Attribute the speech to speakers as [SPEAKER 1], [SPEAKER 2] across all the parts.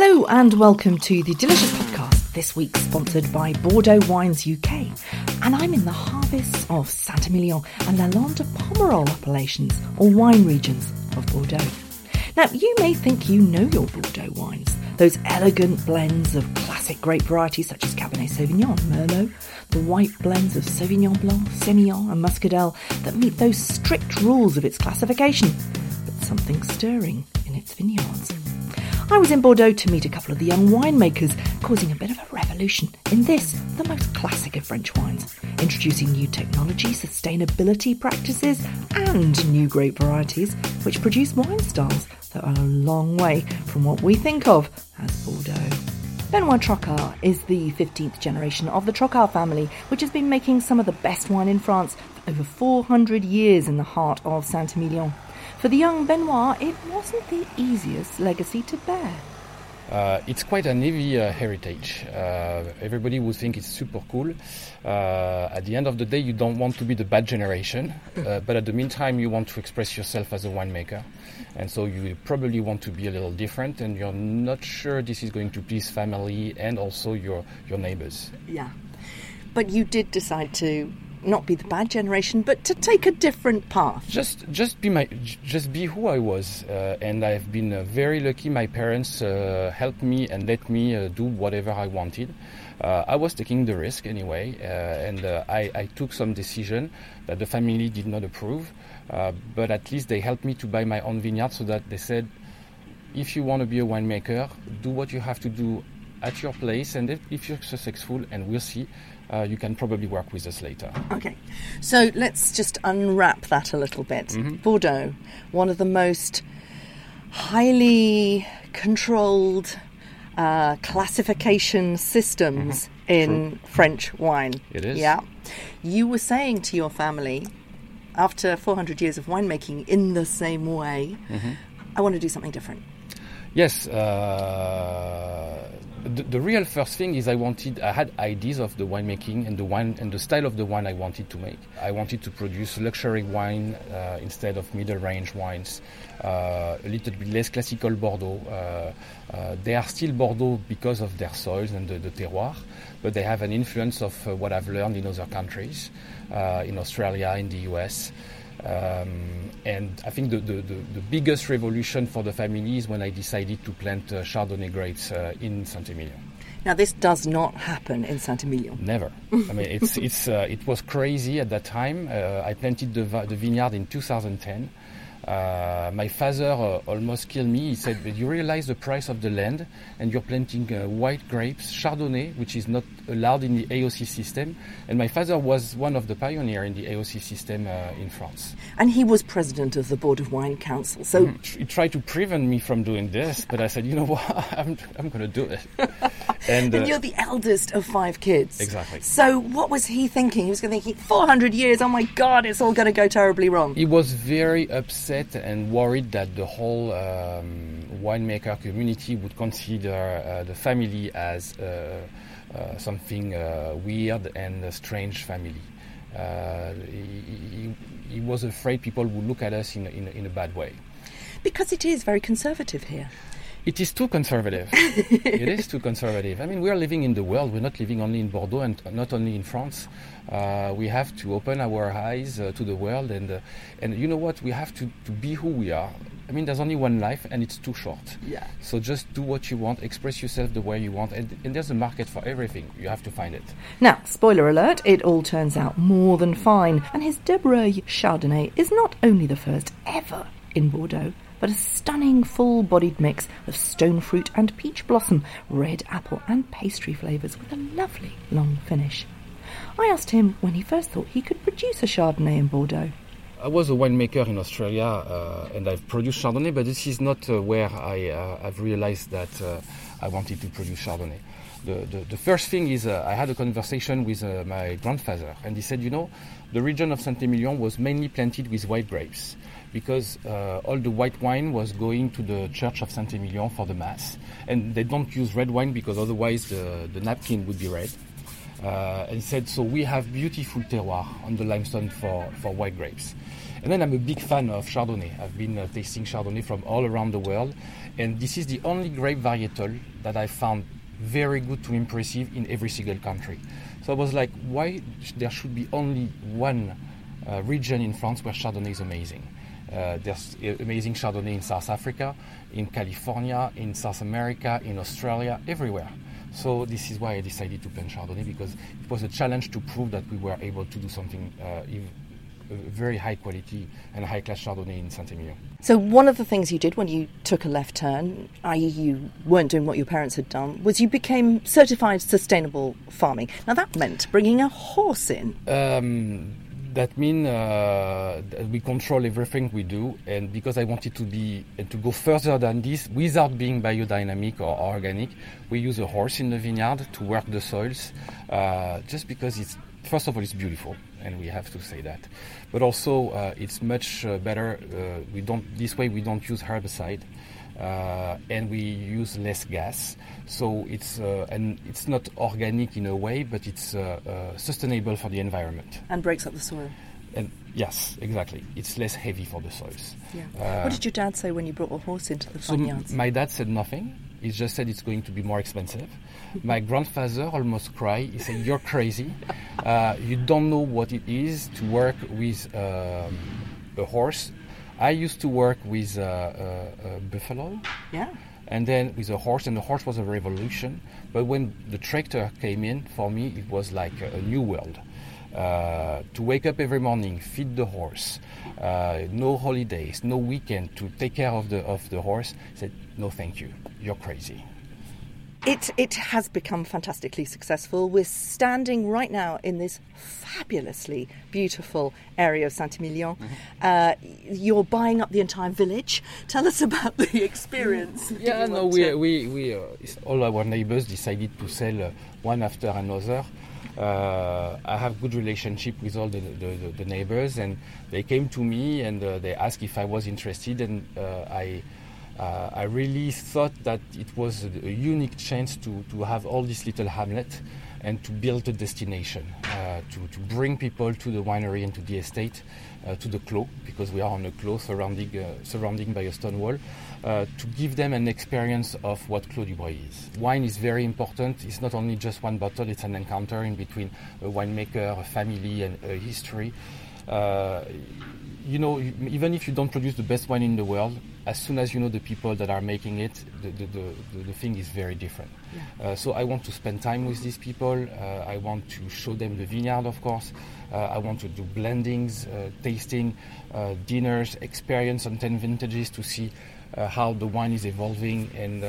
[SPEAKER 1] Hello and welcome to the Delicious Podcast, this week sponsored by Bordeaux Wines UK. And I'm in the harvests of Saint-Emilion and Lalande de Pomerol appellations, or wine regions of Bordeaux. Now, you may think you know your Bordeaux wines, those elegant blends of classic grape varieties such as Cabernet Sauvignon Merlot, the white blends of Sauvignon Blanc, Semillon and Muscadelle that meet those strict rules of its classification, but something stirring in its vineyards. I was in Bordeaux to meet a couple of the young winemakers, causing a bit of a revolution in this, the most classic of French wines, introducing new technology, sustainability practices, and new grape varieties, which produce wine styles that are a long way from what we think of as Bordeaux. Benoit Trocard is the 15th generation of the Trocard family, which has been making some of the best wine in France for over 400 years in the heart of Saint-Emilion. For the young Benoit, it wasn't the easiest legacy to bear.
[SPEAKER 2] Uh, it's quite a heavy uh, heritage. Uh, everybody would think it's super cool. Uh, at the end of the day, you don't want to be the bad generation, uh, but at the meantime, you want to express yourself as a winemaker. And so you probably want to be a little different, and you're not sure this is going to please family and also your, your neighbors.
[SPEAKER 1] Yeah. But you did decide to not be the bad generation, but to take a different path.
[SPEAKER 2] Just, just be my, just be who I was, uh, and I've been uh, very lucky. My parents uh, helped me and let me uh, do whatever I wanted. Uh, I was taking the risk anyway, uh, and I, I, took some decision that the family did not approve, but at least they helped me to buy my own vineyard, so that they said, if you want to be a winemaker, do what you have to do at your place, and if, if you're successful, and we'll see, uh, you can probably work with us later.
[SPEAKER 1] Okay, so let's just unwrap that a little bit. Mm-hmm. Bordeaux, one of the most highly controlled uh, classification systems mm-hmm. in True. French wine.
[SPEAKER 2] It is.
[SPEAKER 1] Yeah. You were saying to your family, after 400 years of winemaking in the same way, mm-hmm. I want to do something different.
[SPEAKER 2] Yes. Uh, the, the, real first thing is I wanted, I had ideas of the winemaking and the wine and the style of the wine I wanted to make. I wanted to produce luxury wine uh, instead of middle range wines, uh, a little bit less classical Bordeaux. Uh, uh they are still Bordeaux because of their soils and the, the terroir, but they have an influence of uh, what I've learned in other countries, uh, in Australia, in the US. Um, and I think the, the, the, biggest revolution for the family is when I decided to plant uh, Chardonnay grapes uh, in Saint-Emilion.
[SPEAKER 1] Now, this does not happen in Saint-Emilion.
[SPEAKER 2] Never. I mean, it's, it's, uh, it was crazy at that time. Uh, I planted the, the vineyard in 2010. Uh, my father uh, almost killed me. He said, "But you realize the price of the land, and you're planting uh, white grapes, Chardonnay, which is not allowed in the AOC system." And my father was one of the pioneers in the AOC system uh, in France.
[SPEAKER 1] And he was president of the Board of Wine Council. So
[SPEAKER 2] mm, he tried to prevent me from doing this, but I said, "You know what? I'm, I'm going to do it."
[SPEAKER 1] and, and, you're the eldest of five kids.
[SPEAKER 2] Exactly.
[SPEAKER 1] So what was he thinking? He was thinking, 400 years. Oh my God, it's all going to go terribly wrong.
[SPEAKER 2] He was very upset and worried that the whole um, winemaker community would consider uh, the family as uh, uh, something uh, weird and a strange family. Uh, he, he, was afraid people would look at us in, in, in a bad way.
[SPEAKER 1] Because it is very conservative here.
[SPEAKER 2] It is too conservative. it is too conservative. I mean, we are living in the world. We're not living only in Bordeaux and not only in France. Uh, we have to open our eyes uh, to the world, and uh, and you know what? We have to, to be who we are. I mean, there's only one life, and it's too short.
[SPEAKER 1] Yeah.
[SPEAKER 2] So just do what you want, express yourself the way you want, and, and there's a market for everything. You have to find it.
[SPEAKER 1] Now, spoiler alert, it all turns out more than fine, and his Dubreuil Chardonnay is not only the first ever in Bordeaux, but a stunning full bodied mix of stone fruit and peach blossom, red apple, and pastry flavours with a lovely long finish. I asked him when he first thought he could produce a Chardonnay in Bordeaux.
[SPEAKER 2] I was a winemaker in Australia uh, and I've produced Chardonnay, but this is not uh, where I, uh, have realized that uh, I wanted to produce Chardonnay. The, the, the first thing is uh, I had a conversation with uh, my grandfather and he said, you know, the region of Saint-Emilion was mainly planted with white grapes because all the white wine was going to the church of Saint-Emilion for the mass. And they don't use red wine because otherwise the, the napkin would be red. Uh, and said, so we have beautiful terroir on the limestone for, for white grapes. And then I'm a big fan of Chardonnay. I've been uh, tasting Chardonnay from all around the world. And this is the only grape varietal that I found very good to impressive in every single country. So I was like, why there should be only one uh, region in France where Chardonnay is amazing? Uh, there's amazing Chardonnay in South Africa, in California, in South America, in Australia, everywhere. So this is why I decided to plant Chardonnay because it was a challenge to prove that we were able to do something uh, very high quality and high class Chardonnay in Saint-Emilion.
[SPEAKER 1] So one of the things you did when you took a left turn, i.e., you weren't doing what your parents had done, was you became certified sustainable farming. Now that meant bringing a horse in.
[SPEAKER 2] Um, that means uh, we control everything we do, and because I wanted to be and to go further than this without being biodynamic or organic, we use a horse in the vineyard to work the soils, uh, just because it's first of all it's beautiful, and we have to say that, but also uh, it's much uh, better. Uh, we don't this way we don't use herbicide uh, and we use less gas. So it's uh, and it's not organic in a way, but it's uh, uh, sustainable for the environment
[SPEAKER 1] and breaks up the soil.
[SPEAKER 2] And yes, exactly. It's less heavy for the soils.
[SPEAKER 1] Yeah. Uh, what did your dad say when you brought a horse into the vineyards?
[SPEAKER 2] So my dad said nothing. He just said it's going to be more expensive. my grandfather almost cried. He said, "You're crazy. Uh, you don't know what it is to work with um, a horse I used to work with uh, uh, buffalo.
[SPEAKER 1] Yeah.
[SPEAKER 2] And then with a horse, and the horse was a revolution. But when the tractor came in, for me, it was like a, a new world. Uh, to wake up every morning, feed the horse, uh, no holidays, no weekend to take care of the of the horse. I said no, thank you. You're crazy.
[SPEAKER 1] It, it has become fantastically successful. We're standing right now in this fabulously beautiful area of Saint Emilion. Mm-hmm. Uh, you're buying up the entire village. Tell us about the experience.
[SPEAKER 2] Yeah, no, we, we, we uh, all our neighbors decided to sell uh, one after another. Uh, I have good relationship with all the, the, the, neighbors, and they came to me and uh, they asked if I was interested, and uh, I uh, I really thought that it was a, a, unique chance to, to have all this little hamlet and to build a destination, uh, to, to bring people to the winery and to the estate, uh, to the clos, because we are on a clos surrounding, uh, surrounding by a stone wall, uh, to give them an experience of what Clos Dubreuil is. Wine is very important. It's not only just one bottle, it's an encounter in between a winemaker, a family, and a history. Uh, you know, even if you don't produce the best wine in the world, as soon as you know the people that are making it, the, the, the, the thing is very different. Yeah. Uh, so I want to spend time with these people. Uh, I want to show them the vineyard, of course. Uh, I want to do blendings, uh, tasting, uh, dinners, experience on 10 vintages to see uh, how the wine is evolving and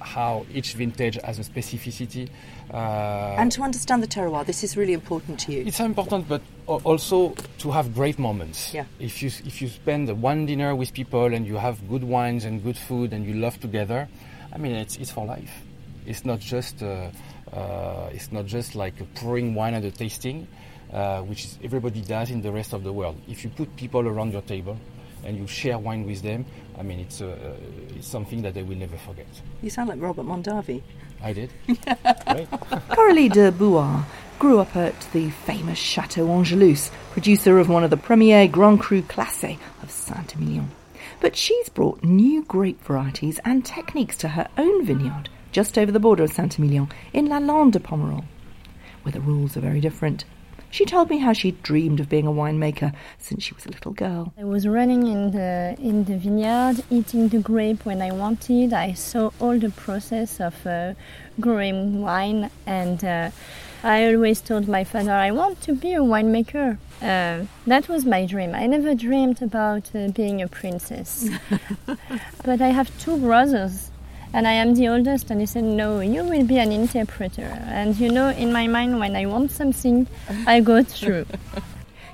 [SPEAKER 2] how each vintage has a specificity.
[SPEAKER 1] Uh, and to understand the terroir, this is really important to you.
[SPEAKER 2] It's important, but also to have great moments.
[SPEAKER 1] Yeah.
[SPEAKER 2] If you if you spend one dinner with people and you have good wines and good food and you love together, I mean it's it's for life. It's not just uh, uh, it's not just like pouring wine at a tasting, uh, which is everybody does in the rest of the world. If you put people around your table, and you share wine with them, I mean, it's, uh, it's something that they will never forget.
[SPEAKER 1] You sound like Robert Mondavi.
[SPEAKER 2] I did.
[SPEAKER 1] Coralie de Bouard grew up at the famous Chateau Angelus, producer of one of the premier Grand Cru Classé of Saint-Emilion. But she's brought new grape varieties and techniques to her own vineyard just over the border of Saint-Emilion in Lalande de Pomerol, where the rules are very different. She told me how she'd dreamed of being a winemaker since she was a little girl.
[SPEAKER 3] I was running in the in the vineyard, eating the grape when I wanted. I saw all the process of uh, growing wine, and uh, I always told my father, "I want to be a winemaker." Uh, that was my dream. I never dreamed about uh, being a princess. but I have two brothers and I am the oldest. And he said, No, you will be an interpreter. And you know, in my mind, when I want something, I go through.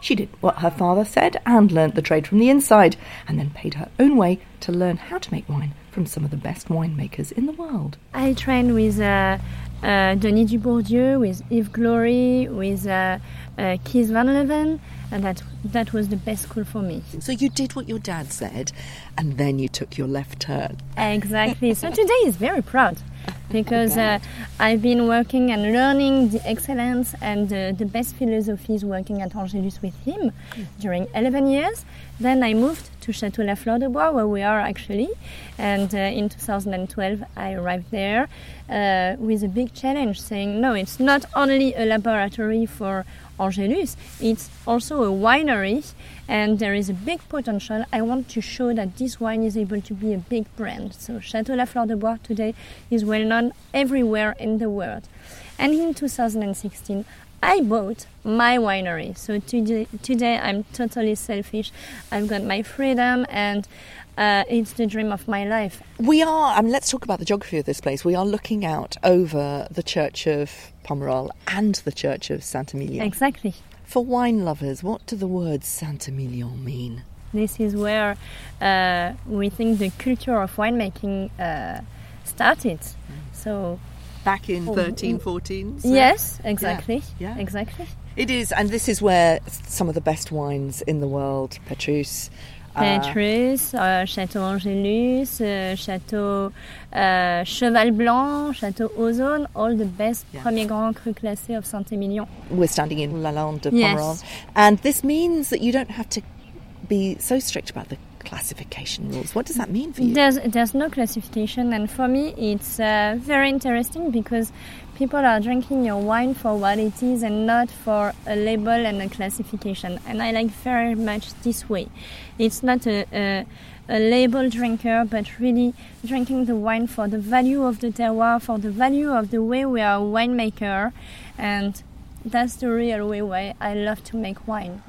[SPEAKER 1] She did what her father said and learnt the trade from the inside, and then paid her own way to learn how to make wine from some of the best winemakers in the world.
[SPEAKER 3] I trained with uh, uh, Denis Dubourdieu, with Yves Glories, with uh, uh, Kees van Leeuwen, and that that was the best school for me.
[SPEAKER 1] So you did what your dad said, and then you took your left turn.
[SPEAKER 3] Exactly. so today is very proud because uh, I've been working and learning the excellence and uh, the best philosophies working at Angelus with him during 11 years. Then I moved to Château La Fleur de Bouard, where we are actually, and uh, in 2012 I arrived there uh, with a big challenge saying, no, it's not only a laboratory for Angelus. It's also a winery and there is a big potential. I want to show that this wine is able to be a big brand. So Chateau La Fleur de Bouard today is well known everywhere in the world. And in 2016, I bought my winery. So today, today I'm totally selfish. I've got my freedom and uh, it's the dream of my life.
[SPEAKER 1] We are, I mean, let's talk about the geography of this place. We are looking out over the church of Pomerol and the church of Saint Emilion.
[SPEAKER 3] Exactly.
[SPEAKER 1] For wine lovers, what do the words Saint Emilion mean?
[SPEAKER 3] This is where uh, we think the culture of winemaking uh, started. Mm. So
[SPEAKER 1] back in 13, 14?
[SPEAKER 3] So. Yes, exactly. Yeah. yeah. Exactly.
[SPEAKER 1] It is, and this is where some of the best wines in the world, Petrus,
[SPEAKER 3] Petrus, uh, Château Angelus, uh, Château uh, Cheval Blanc, Château Ausone, all the best yeah. Premier Grand Cru Classé of Saint-Emilion.
[SPEAKER 1] We're standing in Lalande de Pomerol. Yes. And this means that you don't have to be so strict about the classification rules. What does that mean for you?
[SPEAKER 3] There's, there's no classification, and for me, it's uh, very interesting because people are drinking your wine for what it is and not for a label and a classification. And I like very much this way. It's not a, a, a label drinker, but really drinking the wine for the value of the terroir, for the value of the way we are a winemaker, and that's the real way why I love to make wine.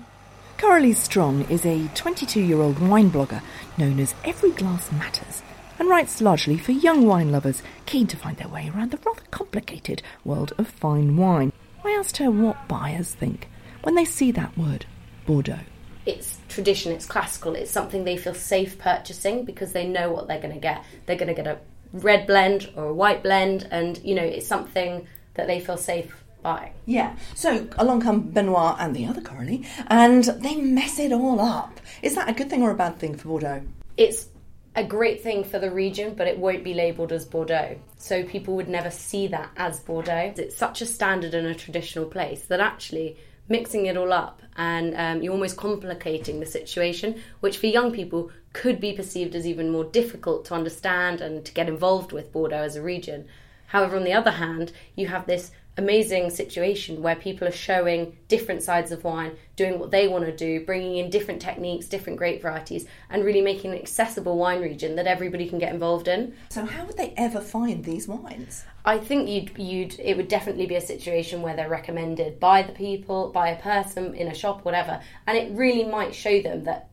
[SPEAKER 1] Coralie Strong is a 22 year old wine blogger known as Every Glass Matters and writes largely for young wine lovers keen to find their way around the rather complicated world of fine wine. I asked her what buyers think when they see that word, Bordeaux.
[SPEAKER 4] It's tradition, it's classical, it's something they feel safe purchasing because they know what they're going to get. They're going to get a red blend or a white blend, and you know, it's something that they feel safe buying.
[SPEAKER 1] Yeah. So along come Benoit and the other Coralie, and they mess it all up. Is that a good thing or a bad thing for Bordeaux?
[SPEAKER 4] It's a great thing for the region, but it won't be labelled as Bordeaux. So people would never see that as Bordeaux. It's such a standard and a traditional place that actually mixing it all up and um, you're almost complicating the situation, which for young people could be perceived as even more difficult to understand and to get involved with Bordeaux as a region. However, on the other hand, you have this amazing situation where people are showing different sides of wine, doing what they want to do, bringing in different techniques, different grape varieties, and really making an accessible wine region that everybody can get involved in.
[SPEAKER 1] So, how would they ever find these wines?
[SPEAKER 4] I think you'd you'd it would definitely be a situation where they're recommended by the people, by a person in a shop, whatever, and it really might show them that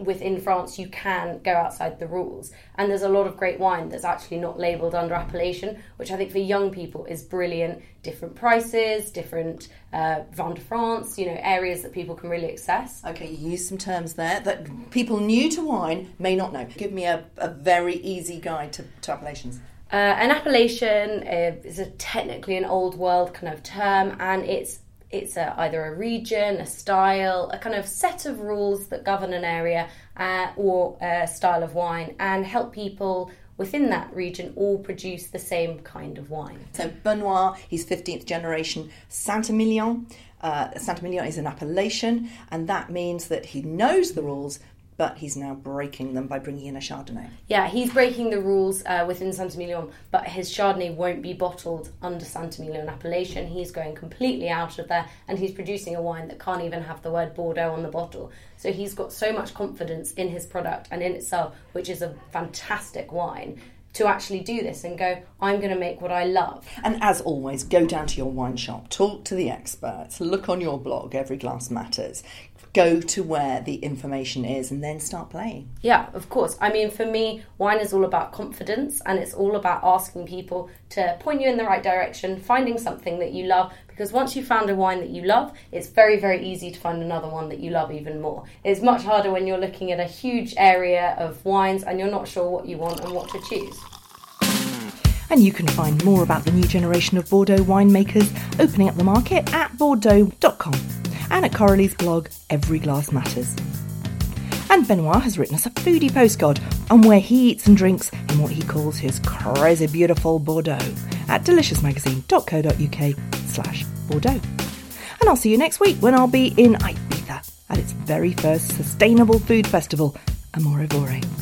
[SPEAKER 4] within France you can go outside the rules. And there's a lot of great wine that's actually not labelled under appellation, which I think for young people is brilliant. Different prices, different uh, Vin de France, you know, areas that people can really access.
[SPEAKER 1] Okay, you use some terms there that people new to wine may not know. Give me a, a very easy guide to, to appellations.
[SPEAKER 4] Uh, an appellation uh, is a technically an old world kind of term, and it's it's a, either a region, a style, a kind of set of rules that govern an area uh, or a style of wine and help people within that region all produce the same kind of wine.
[SPEAKER 1] So Benoit, he's 15th generation Saint-Emilion. Uh, Saint-Emilion is an appellation, and that means that he knows the rules, but he's now breaking them by bringing in a Chardonnay.
[SPEAKER 4] Yeah, he's breaking the rules uh, within Saint-Emilion, but his Chardonnay won't be bottled under Saint-Emilion appellation. He's going completely out of there, and he's producing a wine that can't even have the word Bordeaux on the bottle. So he's got so much confidence in his product and in itself, which is a fantastic wine. To actually do this and go, I'm going to make what I love.
[SPEAKER 1] And as always, go down to your wine shop, talk to the experts, look on your blog, Every Glass Matters, go to where the information is and then start playing.
[SPEAKER 4] Yeah, of course. I mean, for me, wine is all about confidence and it's all about asking people to point you in the right direction, finding something that you love. Because once you've found a wine that you love, it's very, very easy to find another one that you love even more. It's much harder when you're looking at a huge area of wines and you're not sure what you want and what to choose.
[SPEAKER 1] And you can find more about the new generation of Bordeaux winemakers opening up the market at bordeaux.com and at Coralie's blog, Every Glass Matters. And Benoit has written us a foodie postcard on where he eats and drinks in what he calls his crazy beautiful Bordeaux at deliciousmagazine.co.uk slash Bordeaux. And I'll see you next week when I'll be in Ibiza at its very first sustainable food festival, Amorevore.